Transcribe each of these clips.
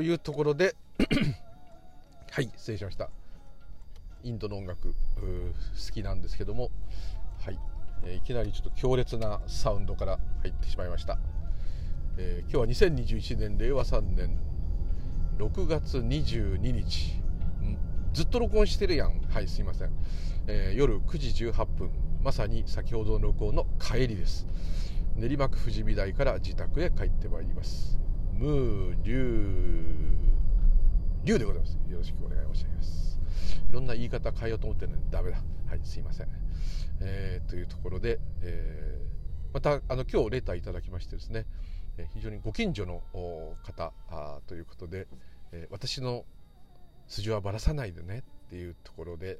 というところで はい失礼しました。インドの音楽好きなんですけどもはい、えー、いきなりちょっと強烈なサウンドから入ってしまいました、えー、今日は2021年令和3年6月22日。ずっと録音してるやん。はいすいません、えー、夜9時18分。まさに先ほどの録音の帰りです。練馬区富士見台から自宅へ帰ってまいります。ムーリュウリュウでございます。よろしくお願い申し上げます。いろんな言い方変えようと思ってるのにダメだ。はいすいません、えー、というところで、えー、またあの今日レターいただきましてですねえ非常にご近所の方ということで、えー、私の素性はばらさないでねっていうところで、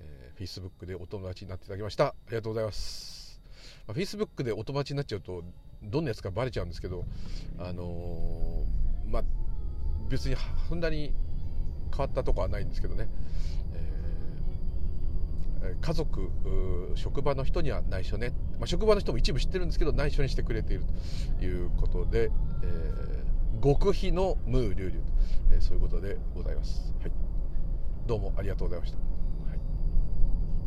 えー、Facebook でお友達になっていただきました。ありがとうございます。まあ、Facebook でお友達になっちゃうとどんなやつかバレちゃうんですけどあのー、まあ別にそんなに変わったとこはないんですけどね、えー、家族職場の人には内緒ね、まあ、職場の人も一部知ってるんですけど内緒にしてくれているということで、えー、極秘のムーリュウリュウ、えー、そういうことでございます、はい、どうもありがとうございました、はい。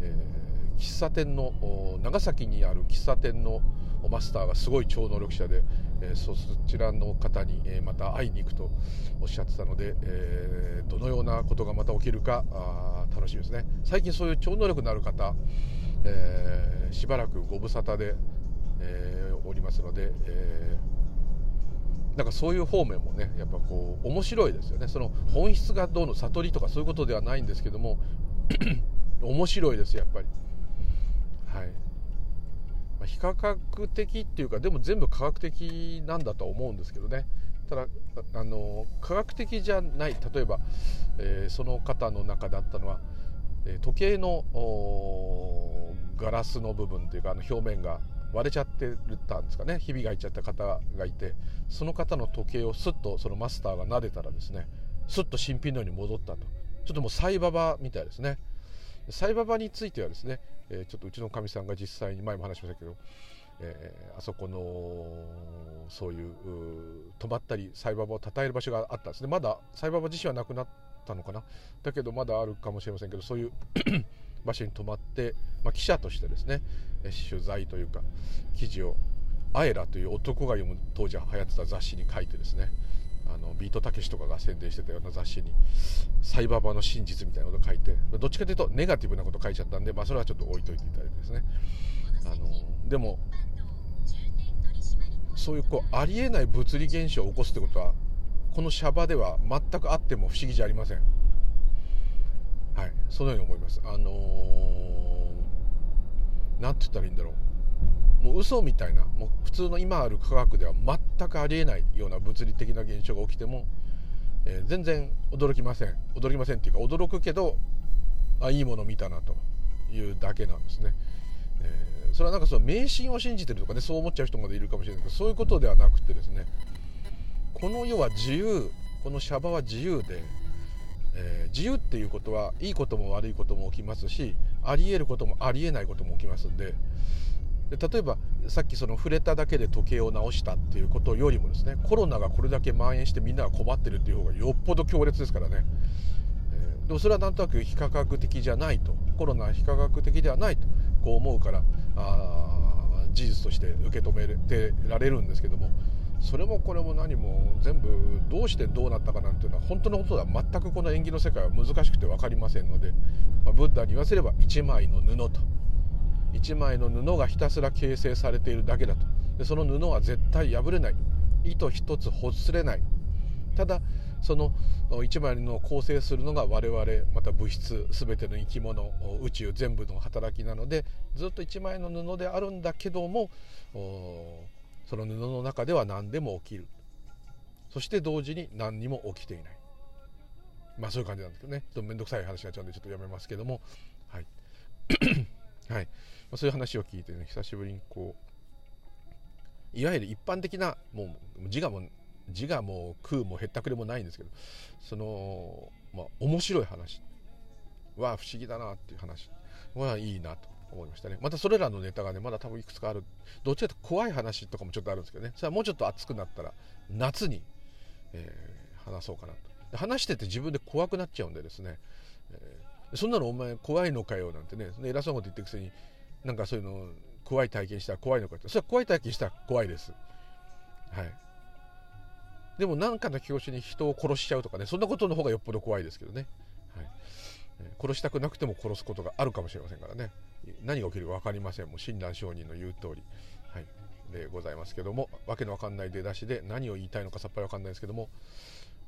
えー、喫茶店の長崎にある喫茶店のマスターがすごい超能力者で、え、そちらの方に、え、また会いに行くとおっしゃってたので、え、どのようなことがまた起きるかあ楽しみですね。最近そういう超能力のある方、えー、しばらくご無沙汰で、えー、おりますので、えー、なんかそういう方面もねやっぱこう面白いですよね。その本質がどうの悟りとかそういうことではないんですけども 面白いですやっぱり。はい。まあ、非科学的っていうかでも全部科学的なんだとは思うんですけどね。ただあの科学的じゃない。例えば、えー、その方の中であったのは、時計のガラスの部分というかあの表面が割れちゃってたんですかね。ひびがいちゃった方がいてその方の時計をスッとそのマスターが撫でたらですねスッと新品のように戻ったと。ちょっともうサイババみたいですね。サイババについてはですねえー、ちょっとうちのかみさんが実際に前も話しましたけど、えー、あそこのそういう止まったりサイババを称える場所があったんですね。まだサイババ自身はなくなったのかな。だけどまだあるかもしれませんけどそういう 場所に泊まって、まあ、記者としてですね取材というか記事をアエラという男が読む当時は流行ってた雑誌に書いてですねあのビートたけしとかが宣伝してたような雑誌にサイババの真実みたいなことを書いてどっちかというとネガティブなこと書いちゃったんで、まあ、それはちょっと置いといていただいてですね。あのでもそういうこうありえない物理現象を起こすってことはこのシャバでは全くあっても不思議じゃありません。はい。そのように思います。あの何、ー、て言ったらいいんだろうもう嘘みたいなもう普通の今ある科学では全くありえないような物理的な現象が起きても、えー、全然驚きません。驚きませんっていうか驚くけどあいいもの見たなというだけなんですね、えー、それはなんかその迷信を信じてるとかねそう思っちゃう人までいるかもしれないけどそういうことではなくてですねこの世は自由このシャバは自由で、えー、自由っていうことはいいことも悪いことも起きますしありえることもありえないことも起きますんでで例えばさっきその触れただけで時計を直したっていうことよりもですねコロナがこれだけ蔓延してみんなが困ってるっていう方がよっぽど強烈ですからね、えー、でもそれはなんとなく非科学的じゃないと。コロナは非科学的ではないと。こう思うからあ事実として受け止めてられるんですけども。それもこれも何も全部どうしてどうなったかなんていうのは本当のことは全くこの縁起の世界は難しくて分かりませんので、まあ、ブッダに言わせれば一枚の布と。1枚の布がひたすら形成されているだけだと。でその布は絶対破れない。糸一つほつれない。ただその1枚の構成するのが我々また物質全ての生き物宇宙全部の働きなのでずっと1枚の布であるんだけどもその布の中では何でも起きる。そして同時に何にも起きていない。まあそういう感じなんですけどね。面倒くさい話になっちゃうんでちょっとやめますけども。はい。はい。まあ、そういう話を聞いてね久しぶりにこういわゆる一般的なもう自我も自我も空もへったくれもないんですけどその、まあ、面白い話は不思議だなっていう話はいいなと思いましたね。またそれらのネタがねまだ多分いくつかある。どっちかというと怖い話とかもちょっとあるんですけどね。それはもうちょっと熱くなったら夏に、えー、話そうかなと。話してて自分で怖くなっちゃうんでですね、えー、そんなのお前怖いのかよなんてね偉そうなこと言ってくせになんかそういうの怖い体験したら怖いのかって。それは怖い体験したら怖いです。はい。でも何かの教師に人を殺しちゃうとかね。そんなことの方がよっぽど怖いですけどね、はい、殺したくなくても殺すことがあるかもしれませんからね。何が起きるか分かりません。もう親鸞上人の言う通り、はい、でございますけどもわけのわかんない出だしで何を言いたいのかさっぱりわかんないですけども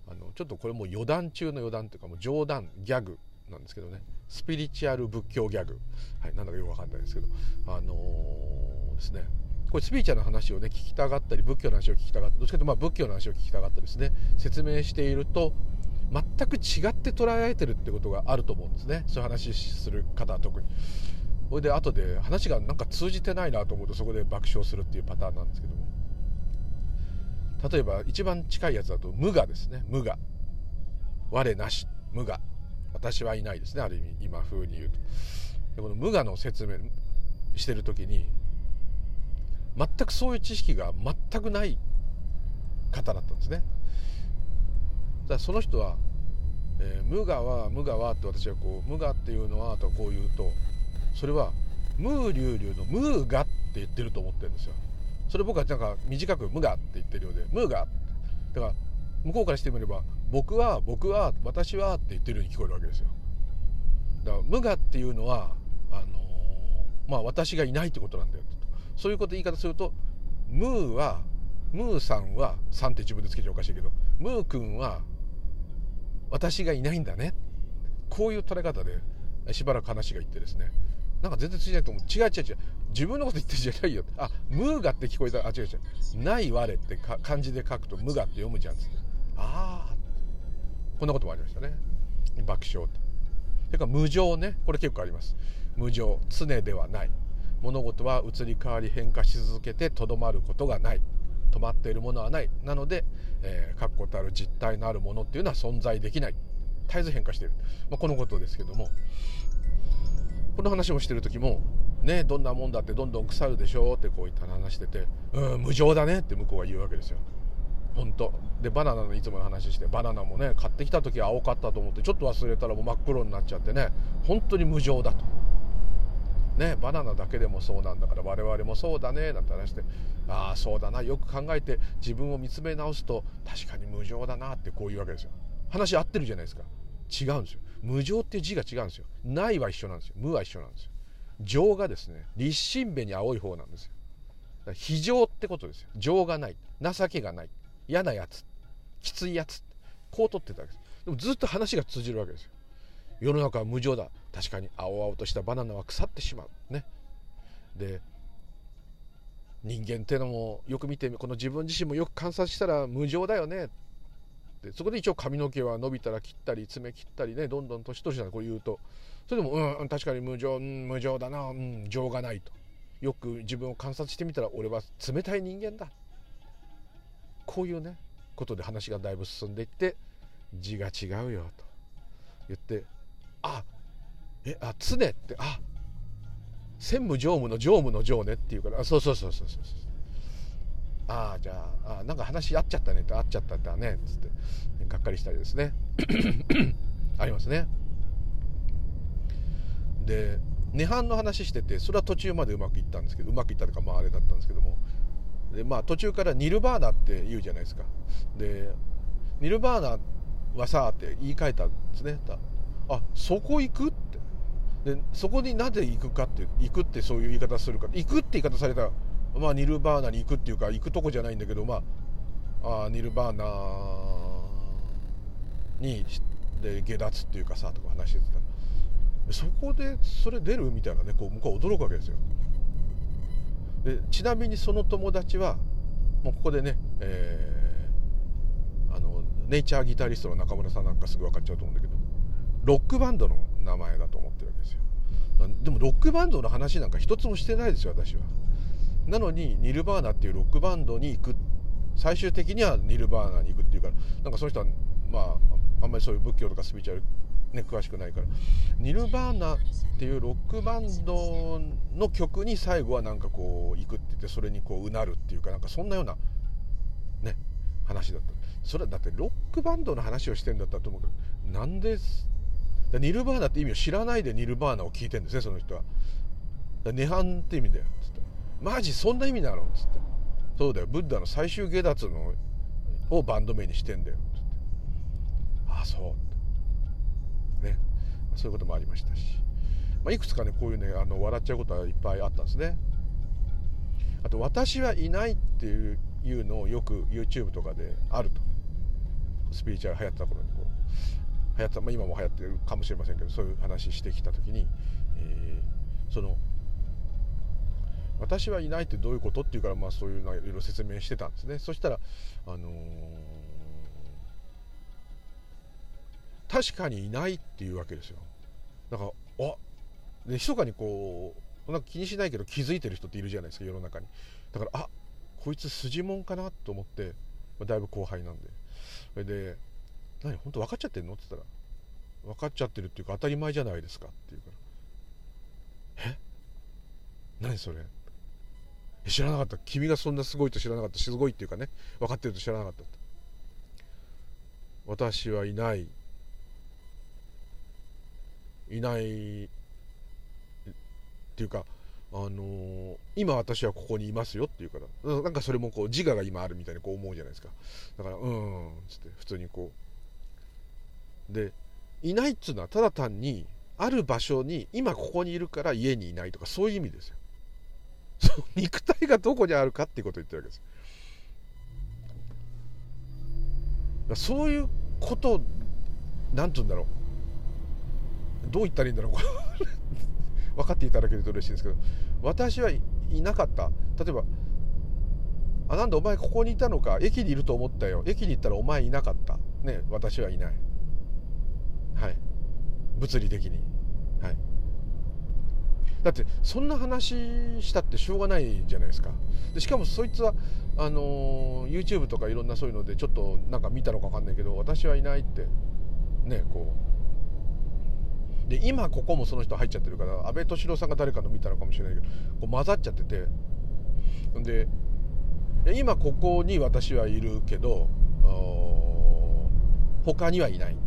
あのちょっとこれも余談中の余談というかもう冗談ギャグなんですけどね。スピリチュアル仏教ギャグ、はい、なんだかよくわかんないですけど。あのー、ですね。これスピリチュアルな話をね聞きたがったり仏教の話を聞きたがったどっちかというとまあ仏教の話を聞きたがったりですね。説明していると全く違って捉えられてるってことがあると思うんですね。そういう話する方は特に。それで後で話がなんか通じてないなと思うとそこで爆笑するっていうパターンなんですけども。例えば一番近いやつだと無我ですね。無我。我なし。無我。私はいないですね。ある意味今風に言うと。でこの無我の説明してる時に全くそういう知識が全くない方だったんですね。だその人は、えー、無我は無我はって私はこう無我っていうのはとこう言うとそれはムーリュウリュウのムーガって言ってると思ってるんですよ。それ僕はなんか短く無我って言ってるようでムーガだから向こうからしてみれば僕は僕は私はって言ってるように聞こえるわけですよ。だから無我っていうのはあの、まあ私がいないってことなんだよ。そういうこと言い方するとムーはムーさんはさんって自分でつけちゃおかしいけどムー君は私がいないんだね。こういう捉え方でしばらく話がいってですね。なんか全然通じないと思う。違う違う違う。自分のこと言ってるじゃないよ。あ無我って聞こえた。あ違う違う。ない我って漢字で書くと無我って読むじゃんつって。ああこんなこともありましたね。爆笑と。それか無常ね。これ結構あります。無常常ではない。物事は移り変わり変化し続けてとどまることがない。止まっているものはない。なので、えー、確固たる実体のあるものっていうのは存在できない。絶えず変化している、まあ、このことですけども。この話をしてる時もねどんなもんだってどんどん腐るでしょうってこういった話しててうん無情だねって向こうが言うわけですよ。本当。でバナナのいつもの話してバナナもね買ってきた時は青かったと思ってちょっと忘れたらもう真っ黒になっちゃってね本当に無情だと。ねバナナだけでもそうなんだから我々もそうだねなんて話してああそうだなよく考えて自分を見つめ直すと確かに無情だなってこういうわけですよ。話合ってるじゃないですか。違うんですよ。無常っていう字が違うんですよ。ないは一緒なんですよ。無は一緒なんですよ。情がですね立身弁に青い方なんですよ。非情ってことですよ。情がない。情けがない。嫌なやつきついやつこう取ってたわけです。でもずっと話が通じるわけですよ。世の中は無常だ。確かに青々としたバナナは腐ってしまう。ね。で人間ってのもよく見てこの自分自身もよく観察したら無常だよね。ってそこで一応髪の毛は伸びたら切ったり爪切ったりねどんどん年々だこう言うと。それでもうん確かに無情、うん、無情だなうん情がないと。よく自分を観察してみたら俺は冷たい人間だ。こういうねことで話がだいぶ進んでいって字が違うよと。言ってあえあ常ってあ専務常務の常務の常ねっていうからあそうそうそうそうそうああじゃああなんか話合っちゃったねって合っちゃったってねつってがっかりしたりですね。ありますね。で涅槃の話しててそれは途中までうまくいったんですけどうまくいったとかまああれだったんですけどもでまあ途中からニルバーナって言うじゃないですか。でニルバーナはさって言い換えたんですね。あそこ行くって。でそこになぜ行くかって行くってそういう言い方するか。行くって言い方されたらまあニルバーナに行くっていうか行くとこじゃないんだけどまああニルバーナにで下脱っていうかさとか話してた。らそこでそれ出るみたいなねこう向こう驚くわけですよ。でちなみにその友達はもうここでね、えー、あのネイチャーギタリストの中村さんなんかすぐ分かっちゃうと思うんだけどロックバンドの名前だと思ってるわけですよ。でもロックバンドの話なんか一つもしてないですよ私は。なのにニルバーナっていうロックバンドに行く最終的にはニルバーナに行くっていうからなんかその人はまああんまりそういう仏教とかスピーチュアルね詳しくないから。ニルバーナっていうロックバンドの曲に最後はなんかこう行くって言ってそれにこううなるっていうかなんかそんなようなね話だった。それはだってロックバンドの話をしてんだったと思うけどなんでニルバーナって意味を知らないでニルバーナを聞いてんですねその人は。涅槃って意味だよっつって。マジそんな意味なの？っつって。そうだよ。ブッダの最終下脱のをバンド名にしてんだよっつって。ああそう。ねそういうこともありましたし、まあ、いくつかねこういうねあの笑っちゃうことはいっぱいあったんですね。あと「私はいない」っていういうのをよく YouTube とかであると。スピリチュアル流行った頃にこう流行った、まあ、今も流行ってるかもしれませんけどそういう話してきた時に、えー、その私はいないってどういうことっていうから、まあ、そういうのいろいろ説明してたんですね。そしたら、あのー、確かにいないっていうわけですよ。だからあで密かにこうなんか気にしないけど気づいてる人っているじゃないですか世の中に。だからあこいつ筋もんかなと思って、まあ、だいぶ後輩なんで。それで「何本当分かっちゃってんの?」って言ったら「分かっちゃってるっていうか当たり前じゃないですか」って言うから「え？何それ?」知らなかった。君がそんなすごいと知らなかった。すごいっていうかね。分かってると知らなかった私はいない。いないっていうかあのー、今私はここにいますよっていうからうんなんかそれもこう自我が今あるみたいにこう思うじゃないですか。だからうんつって普通にこう。でいないっつうのはただ単にある場所に今ここにいるから家にいないとかそういう意味ですよ。肉体がどこにあるかっていうことを言ってるわけですそういうこと何て言うんだろう。どう言ったらいいんだろう。分かっていただけると嬉しいんですけど。私はいなかった。例えば「あなんでお前ここにいたのか。駅にいると思ったよ。駅に行ったらお前いなかった。ね私はいない」はい。物理的に。はい。だってそんな話したってしょうがないじゃないですか。でしかもそいつはあの、YouTube とかいろんなそういうのでちょっとなんか見たのか分かんないけど私はいないって。ねこう。で今ここもその人入っちゃってるから安倍敏郎さんが誰かの見たのかもしれないけどこう混ざっちゃってて。で今ここに私はいるけど他にはいない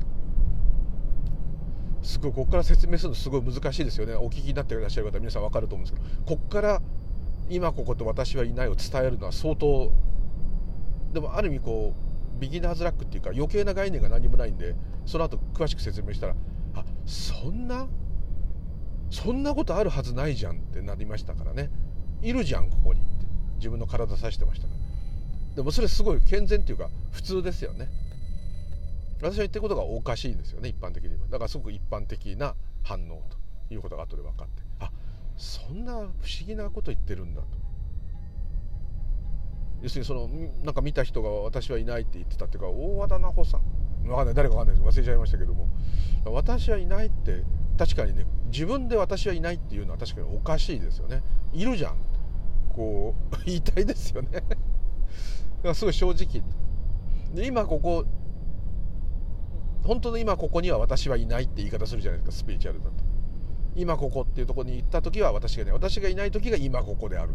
すごいここから説明するのすごい難しいですよね。お聞きになっていらっしゃる方皆さん分かると思うんですけど。こっから今ここと私はいないを伝えるのは相当でもある意味こうビギナーズラックっていうか余計な概念が何もないんでその後詳しく説明したらそんな？そんなことあるはずないじゃんってなりましたからね。いるじゃんここにって。自分の体さしてましたから。でもそれすごい健全っていうか普通ですよね。私は言ってることがおかしいんですよね一般的にはだからすごく一般的な反応ということが後で分かって。あそんな不思議なこと言ってるんだと。要するにそのなんか見た人が私はいないって言ってたっていうか大和田奈穂さん。分かんない。誰か分かんないです。忘れちゃいましたけども。私はいないって確かにね自分で私はいないっていうのは確かにおかしいですよね。いるじゃんこう言いたいですよね。だからすごい正直。で今ここ本当の今ここには私はいないって言い方するじゃないですか。スピリチュアルだと。今ここっていうとこに行った時は私がいない。私がいない時が今ここである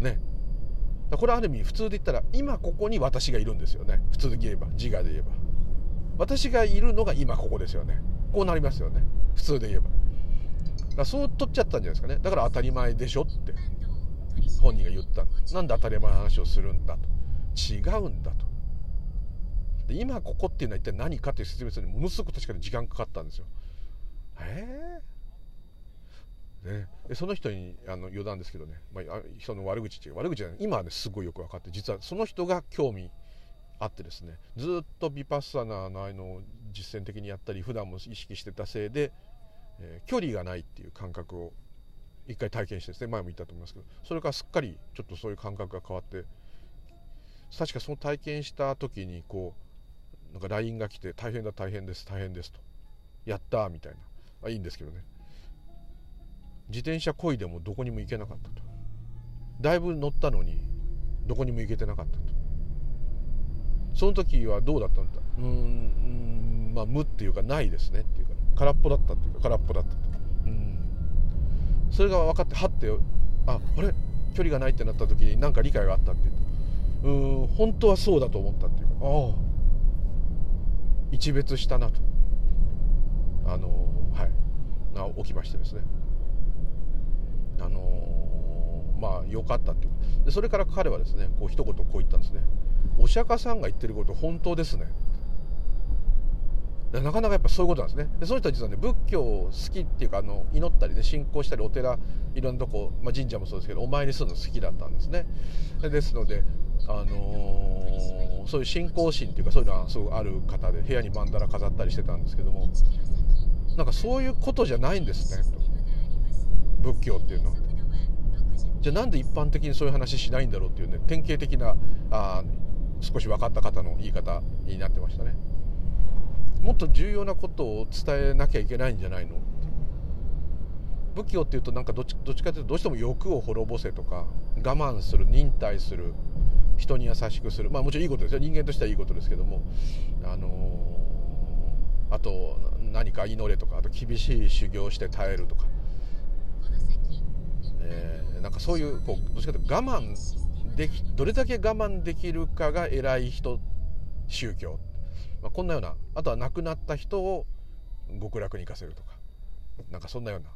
と。ね。これある意味普通で言ったら今ここに私がいるんですよね。普通で言えば自我で言えば。私がいるのが今ここですよね。こうなりますよね。普通で言えば。だそう取っちゃったんじゃないですかね。だから当たり前でしょって本人が言ったなんで当たり前の話をするんだと。違うんだと。で今ここっていうのは一体何かっていう説明するのにものすごく確かに時間かかったんですよ。えー、ね、でその人にあの余談ですけどね、まあ、人の悪口っていう悪口じゃない。今はねすごいよく分かって実はその人が興味あってですね。ずっとビパッサナーのあの実践的にやったり普段も意識してたせいで、えー、距離がないっていう感覚を一回体験してですね。前も言ったと思いますけど。それからすっかりちょっとそういう感覚が変わって確かその体験した時にこうなんか LINE が来て大変だ大変です大変ですとやったみたいな。あいいんですけどね。自転車こいでもどこにも行けなかったと。だいぶ乗ったのにどこにも行けてなかったと。その時はどうだったんだうんまあ無っていうかないですねっていうか、空っぽだったっていうか空っぽだったと。うん。それが分かってはってああれ？距離がないってなった時に何か理解があったって言ったうん本当はそうだと思ったっていうか。ああ。一別したなと。あのはい。起きましてですね。あのまあ良かったっていうでそれから彼はですねこう一言こう言ったんですね。お釈迦さんが言ってること本当ですね。なかなかやっぱそういうことなんですね。でその人は実はね仏教好きっていうかあの祈ったりね信仰したりお寺いろんなとこ、まあ、神社もそうですけどお参りするの好きだったんですね。ですのであのー、そういう信仰心っていうかそういうのはすごいある方で部屋に曼荼羅飾ったりしてたんですけどもなんかそういうことじゃないんですねと。仏教っていうの。はじゃあなんで一般的にそういう話しないんだろうっていうね典型的なあ少し分かった方の言い方になってましたね。もっと重要なことを伝えなきゃいけないんじゃないの？仏教っていうとなんかどっちどっちかというとどうしても欲を滅ぼせとか我慢する忍耐する人に優しくする。まあもちろんいいことですよ。人間としてはいいことですけども。あのー、あと何か祈れとかあと厳しい修行して耐えるとか、えー、なんかそういうこうどっちかというと我慢できどれだけ我慢できるかが偉い人宗教。まあ、こんなようなあとは亡くなった人を極楽に行かせるとか。なんかそんなような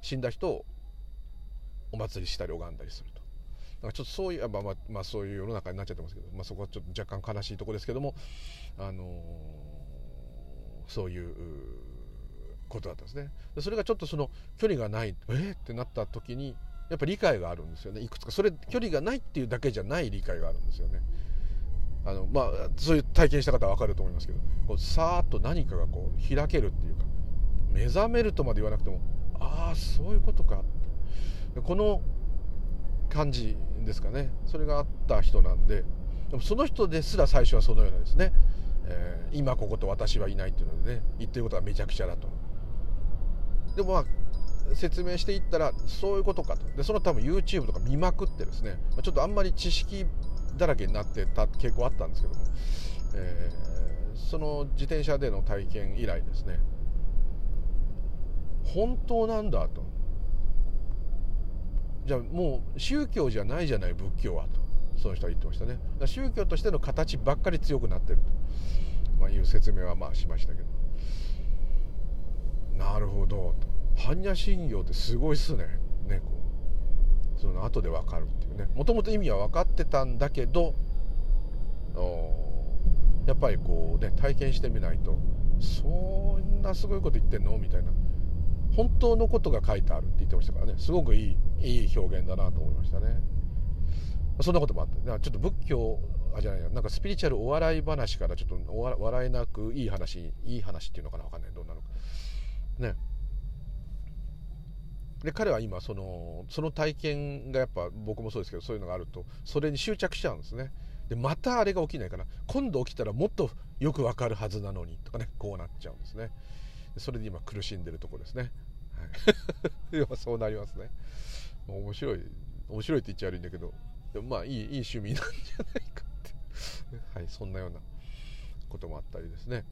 死んだ人をお祭りしたり拝んだりすると。なんかちょっとそういう、まあまあ、まあ、そういう世の中になっちゃってますけど、まあ、そこはちょっと若干悲しいとこですけども、あのー、そういうことだったんですね。それがちょっとその距離がないえー、ってなった時にやっぱり理解があるんですよね。いくつか。それ距離がないっていうだけじゃない理解があるんですよね。あのまあそういう体験した方は分かると思いますけど。こうさーっと何かがこう開けるっていうか目覚めるとまで言わなくてもああそういうことかこの感じですかね。それがあった人なんででもその人ですら最初はそのようなですね、えー、今ここと私はいないっていうのでね言ってることはめちゃくちゃだと。でもまあ説明していったらそういうことかと。でその多分 YouTube とか見まくってですね。ちょっとあんまり知識だらけになってた傾向あったんですけども、えー、その自転車での体験以来ですね。本当なんだと。じゃあもう宗教じゃないじゃない仏教はと。その人は言ってましたね。宗教としての形ばっかり強くなってると、まあ、いう説明はまあしましたけど。なるほど。般若心経ってすごいっすね。ねこうその後で分かるっていうね。もともと意味は分かってたんだけどやっぱりこうね体験してみないとそんなすごいこと言ってんの？みたいな。本当のことが書いてあるって言ってましたからね。すごくいいいい表現だなと思いましたね。そんなこともあってちょっと仏教あじゃないなんかスピリチュアルお笑い話からちょっとお笑えなくいい話いい話っていうのかな？分かんない。どうなのか。ね。で彼は今そのその体験がやっぱ僕もそうですけどそういうのがあるとそれに執着しちゃうんですね。でまたあれが起きないから今度起きたらもっとよくわかるはずなのにとかねこうなっちゃうんですね。それで今苦しんでるとこですね、はい、そうなりますね。面白い面白いって言っちゃ悪いんだけどでもまあいいいい趣味なんじゃないかって。はいそんなようなこともあったりですね。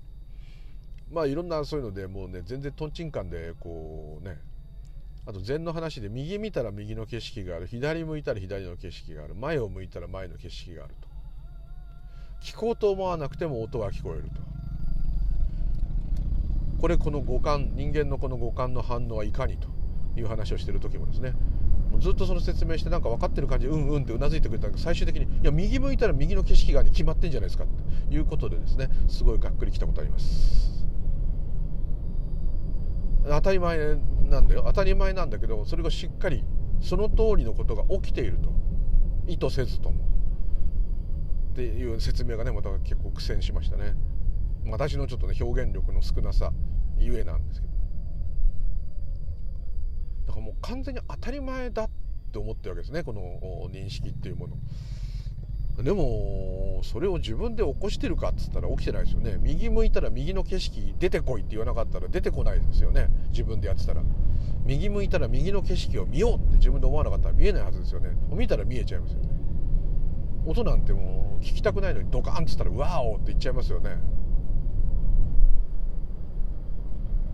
まあいろんなそういうのでもうね全然とんちんかんでこうねあと禅の話で右見たら右の景色がある左向いたら左の景色がある前を向いたら前の景色があると。聞こうと思わなくても音が聞こえると。これこの五感人間のこの五感の反応はいかにと。いう話をしてる時もですね。もうずっとその説明してなんか分かってる感じでうんうんってうなずいてくれたんだけど最終的にいや右向いたら右の景色がに決まってんじゃないですかということでですねすごいがっくりきたことあります。当たり前なんだよ。当たり前なんだけどそれがしっかりその通りのことが起きていると。意図せずとも。っていう説明がねまた結構苦戦しましたね。私のちょっとね表現力の少なさゆえなんですけど。だからもう完全に当たり前だって思ってるわけですねこの認識っていうもの。でもそれを自分で起こしてるかっつったら起きてないですよね。右向いたら右の景色出てこいって言わなかったら出てこないですよね。自分でやってたら。右向いたら右の景色を見ようって自分で思わなかったら見えないはずですよね。見たら見えちゃいますよね。音なんてもう聞きたくないのにドカンっつったら「ワーオ!」って言っちゃいますよね。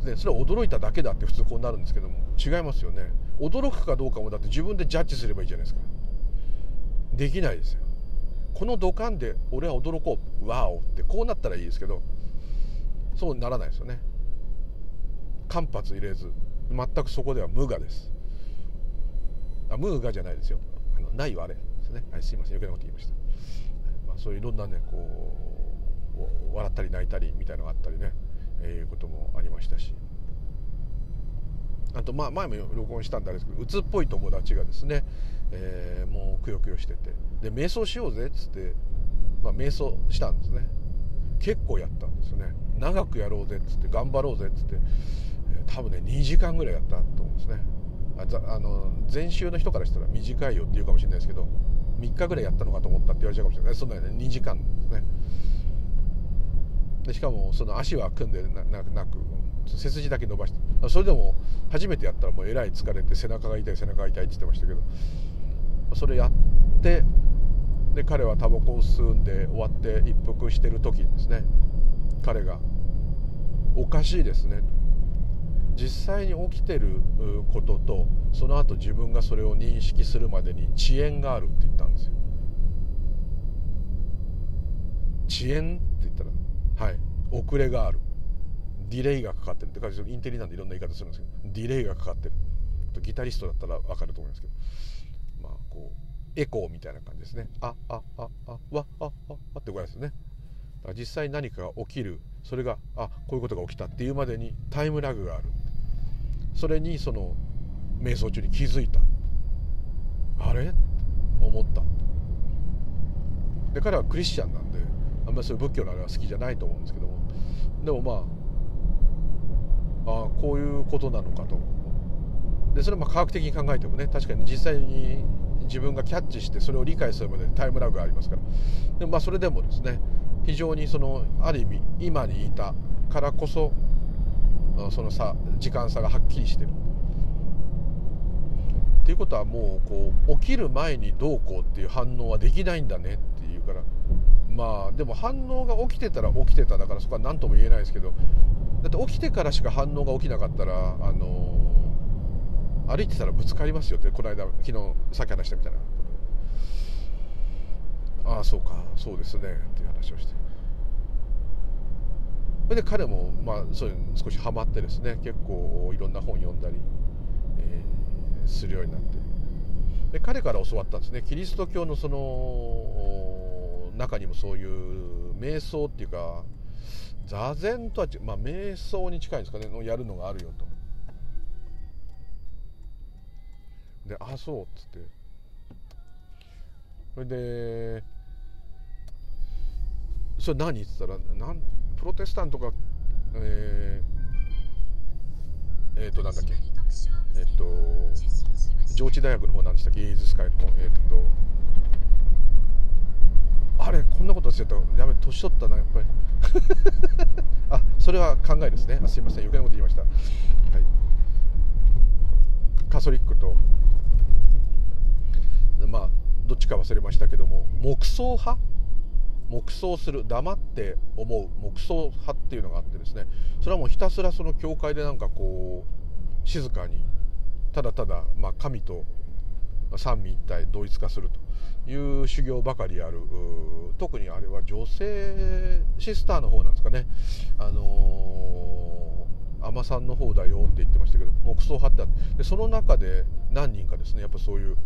でそれは驚いただけだって普通こうなるんですけども違いますよね。驚くかどうかもだって自分でジャッジすればいいじゃないですか。できないですよ。この土管で俺は驚こう。ワオってこうなったらいいですけどそうならないですよね。間髪入れず全くそこでは無我です。あ無我じゃないですよ。あのないはあれですね、はい、すいません。余計なこと言いました、まあ、そういういろんなねこう笑ったり泣いたりみたいなのがあったりね、えー、いうこともありましたし。あとまあ前も録音したんですけど鬱っぽい友達がですね、えー、もうくよくよしてて。で瞑想しようぜっつって、まあ、瞑想したんですね。結構やったんですよね。長くやろうぜっつって頑張ろうぜっつって、えー、多分ね2時間ぐらいやったと思うんですね。ああの前週の人からしたら短いよって言うかもしれないですけど3日ぐらいやったのかと思ったって言われちゃうかもしれない。そんなね2時間ですね。でしかもその足は組んでなく背筋だけ伸ばして。それでも初めてやったらもうえらい疲れて背中が痛い背中が痛いって言ってましたけど。それやってで彼はタバコを吸うんで終わって一服してる時にですね彼が「おかしいですね」実際に起きてることとその後自分がそれを認識するまでに遅延があるって言ったんですよ。遅延って言ったらはい。遅れがある。ディレイがかかってるって感じインテリなんでいろんな言い方するんですけどディレイがかかってる。ギタリストだったら分かると思いますけど。エコーみたいな感じですね。ああああわあああってこれですね。だから実際何かが起きる。それがあこういうことが起きたっていうまでにタイムラグがある。それにその瞑想中に気づいた。あれ？思った。で彼はクリスチャンなんであんまりそういう仏教のあれは好きじゃないと思うんですけども。でもまああこういうことなのかと。でそれも科学的に考えてもね確かに実際に自分がキャッチしてそれを理解するまでタイムラグがありますから。でもまあそれでもですね非常にそのある意味今にいたからこそその差時間差がはっきりしてる。っていうことはもうこう起きる前にどうこうっていう反応はできないんだねっていうから。まあでも反応が起きてたら起きてただからそこは何とも言えないですけど。だって起きてからしか反応が起きなかったらあの歩いてたらぶつかりますよってこの間昨日さっき話したみたいな。ああそうかそうですねっていう話をして。それで彼もまあそういうの少しハマってですね結構いろんな本読んだり、えー、するようになって。で彼から教わったんですねキリスト教のその中にもそういう瞑想っていうか座禅とはまあ瞑想に近いんですかねのやるのがあるよと。で「あそう」っつって。それで「それ何?」っつったらなんプロテスタントがえー、えー、となんだっけ。えっ、ー、と上智大学の方なんでしたっけイーズスカイの方。えっ、ー、とあれこんなことしてた。やべ年取ったなやっぱり。あそれは考えですね。あすいません。余計なこと言いました、はい、カソリックと。まあどっちか忘れましたけども木葬派？黙想する黙って思う黙想派っていうのがあってですねそれはもうひたすらその教会でなんかこう静かにただただ、まあ、神と三位一体同一化するという修行ばかりある特にあれは女性シスターの方なんですかね。あのー、尼さんの方だよって言ってましたけど木葬派ってあってでその中で何人かですねやっぱそういう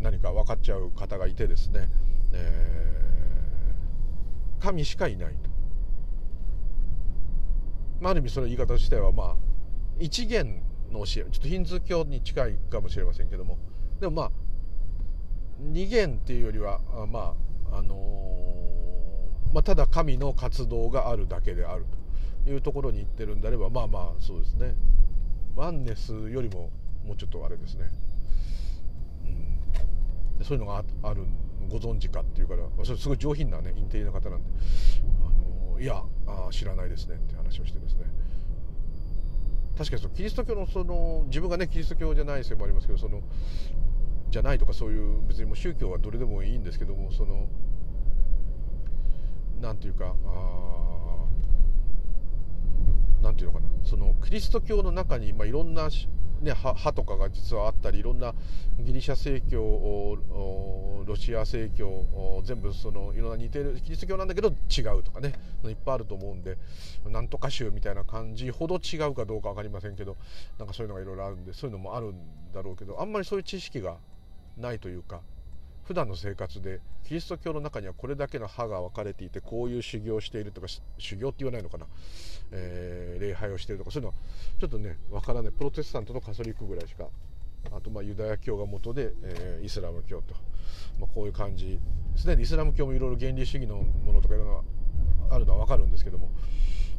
何か分かっちゃう方がいてですね、えー、神しかいないと、まあ、ある意味その言い方としてはまあ一元の教えちょっとヒンズー教に近いかもしれませんけども。でもまあ二元っていうよりはまああのー、まあ、ただ神の活動があるだけであると。いうところに行ってるんであればまあまあそうですね。ワンネスよりももうちょっとあれですね、うん、そういうのがあるご存知かっていうからそれすごい上品なねインテリな方なんであのいやあ知らないですねって話をしてですね。確かにそのキリスト教のその自分がねキリスト教じゃないせいもありますけどそのじゃないとかそういう別にもう宗教はどれでもいいんですけどもそのなんていうかああなんていうのかな。そのキリスト教の中に、まあ、いろんな、ね、派とかが実はあったりいろんなギリシャ正教ロシア正教全部そのいろんな似てるキリスト教なんだけど違うとかねいっぱいあると思うんでなんとか宗みたいな感じほど違うかどうか分かりませんけどなんかそういうのがいろいろあるんでそういうのもあるんだろうけどあんまりそういう知識がないというか普段の生活でキリスト教の中にはこれだけの歯が分かれていてこういう修行をしているとか修行って言わないのかな、えー、礼拝をしているとかそういうのはちょっとね分からない。プロテスタントとカソリックぐらいしかあとまあユダヤ教が元で、えー、イスラム教と、まあ、こういう感じ。すですねイスラム教もいろいろ原理主義のものとかいろいろあるのは分かるんですけども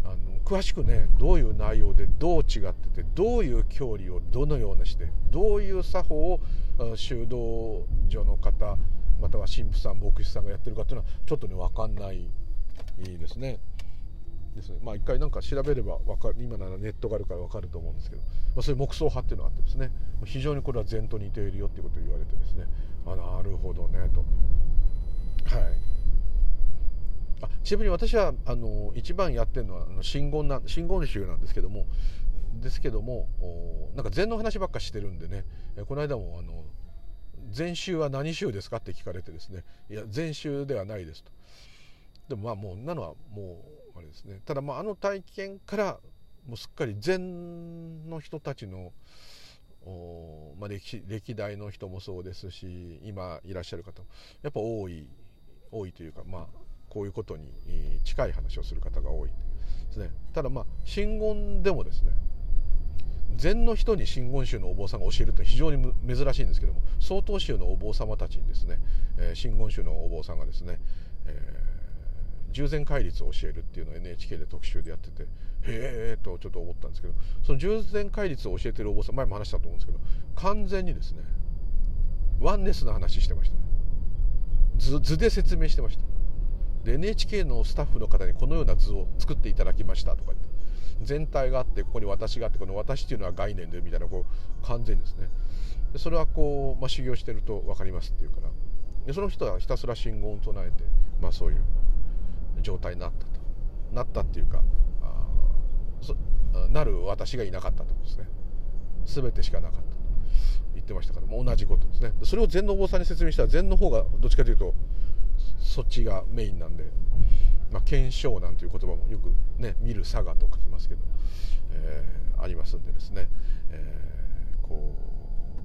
あの詳しくねどういう内容でどう違っててどういう教理をどのようなしてどういう作法を修道女の方または神父さん牧師さんがやってるかっていうのはちょっとね分かんないですね。ですね。まあ一回なんか調べれば分かる今ならネットがあるから分かると思うんですけど、まあ、そういう木葬派っていうのがあってですね。非常にこれは禅と似ているよっていうことを言われてですね。あなるほどねと。はい。あちなみに私はあの一番やってるのはあの真言な真言宗なんですけどもですけどもなんか禅の話ばっかしてるんでねこの間もあの禅宗は何宗ですかって聞かれてですねいや禅宗ではないですと。でもまあもうなのはもうあれですね。ただまああの体験からもうすっかり禅の人たちのまあ、歴歴代の人もそうですし今いらっしゃる方もやっぱ多い多いというかまあこういうことに近い話をする方が多いですね。ただまあ真言でもですね禅の人に真言宗のお坊さんが教えるって非常に珍しいんですけども曹洞宗のお坊様たちにですね、えー、真言宗のお坊さんがですね、えー、従前戒律を教えるっていうのを NHK で特集でやっててへえとちょっと思ったんですけどその従前戒律を教えてるお坊さん前も話したと思うんですけど完全にですねワンネスの話してました。図図で説明してました。で NHK のスタッフの方にこのような図を作っていただきましたとか言って。全体があってここに私があってこの私っていうのは概念でみたいなこう完全ですね。でそれはこう、まあ、修行してると分かりますっていうから。でその人はひたすら信号を唱えて、まあ、そういう状態になったと。なったっていうかあなる私がいなかったってことですね。全てしかなかったと。言ってましたからもう同じことですね。それを禅のお坊さんに説明したら禅の方がどっちかというとそっちがメインなんで。まあ、検証なんていう言葉もよくね見る佐賀と書きますけど、えー、ありますんでですね、えー、こ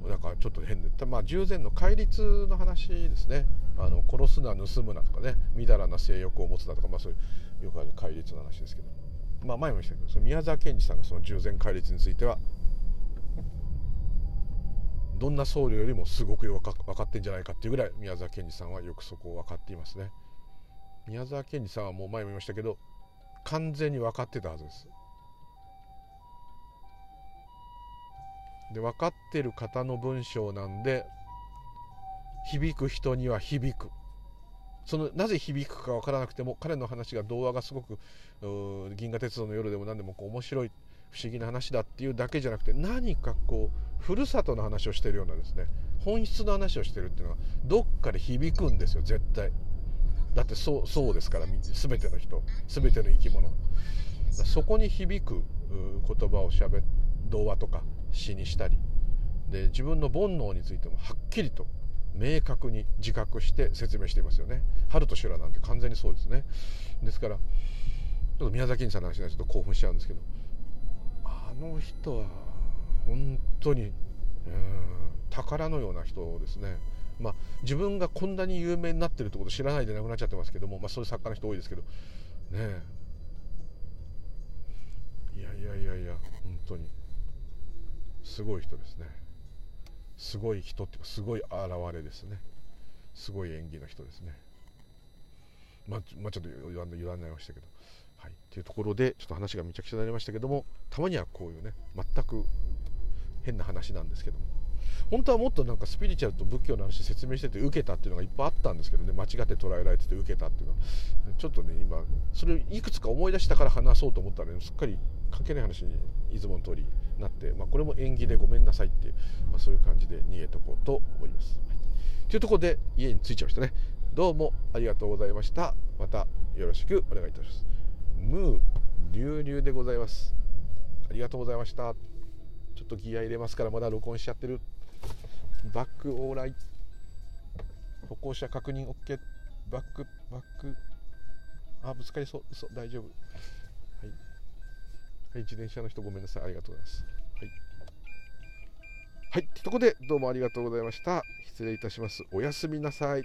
うだかちょっと変で、まあ、従前の戒律の話ですねあの殺すな盗むなとかねみだらな性欲を持つなとか、まあ、そういうよくある戒律の話ですけど、まあ、前も言いましたけどその宮沢賢治さんがその従前戒律についてはどんな僧侶よりもすごくよく分かってんじゃないかっていうぐらい宮沢賢治さんはよくそこを分かっていますね。宮沢賢治さんはもう前も言いましたけど完全に分かってたはずですで分かってる方の文章なんで響く人には響くそのなぜ響くか分からなくても彼の話が童話がすごく「銀河鉄道の夜」でも何でもこう面白い不思議な話だっていうだけじゃなくて何かこうふるさとの話をしてるようなですね本質の話をしてるっていうのはどっかで響くんですよ絶対。だってそうそうですから全ての人全ての生き物。そこに響く言葉をしゃべ童話とか詩にしたりで自分の煩悩についてもはっきりと明確に自覚して説明していますよね。春と修羅なんて完全にそうですね。ですからちょっと宮崎さんの話になちょっと興奮しちゃうんですけどあの人は本当に宝のような人ですね。まあ、自分がこんなに有名になってるってこと知らないで亡くなっちゃってますけども、まあ、そういう作家の人多いですけど。ねえ。いやいやいやいや本当に。すごい人ですね。すごい人っていうかすごい現れですね。すごい演技の人ですね。まあ、まあ、ちょっと言わん言わないましたけど。はい。っていうところでちょっと話がめちゃくちゃになりましたけどもたまにはこういうね全く変な話なんですけども。本当はもっとなんかスピリチュアルと仏教の話説明してて受けたっていうのがいっぱいあったんですけどね間違って捉えられてて受けたっていうのはちょっとね今それをいくつか思い出したから話そうと思ったら、ね、すっかり関係ない話にいつもの通りなって、まあ、これも縁起でごめんなさいっていう、まあ、そういう感じで逃げとこうと思います。はい、というとこで家に着いちゃいましたね。どうもありがとうございました。またよろしくお願いいたします。ムー流々でございます。ありがとうございました。ちょっとギア入れますからまだ録音しちゃってる。バックオーライ歩行者確認 OK バックバック。あぶつかりそう。嘘大丈夫。はい、はい、自転車の人ごめんなさい。ありがとうございます。はい。はいというこでどうもありがとうございました。失礼いたします。おやすみなさい。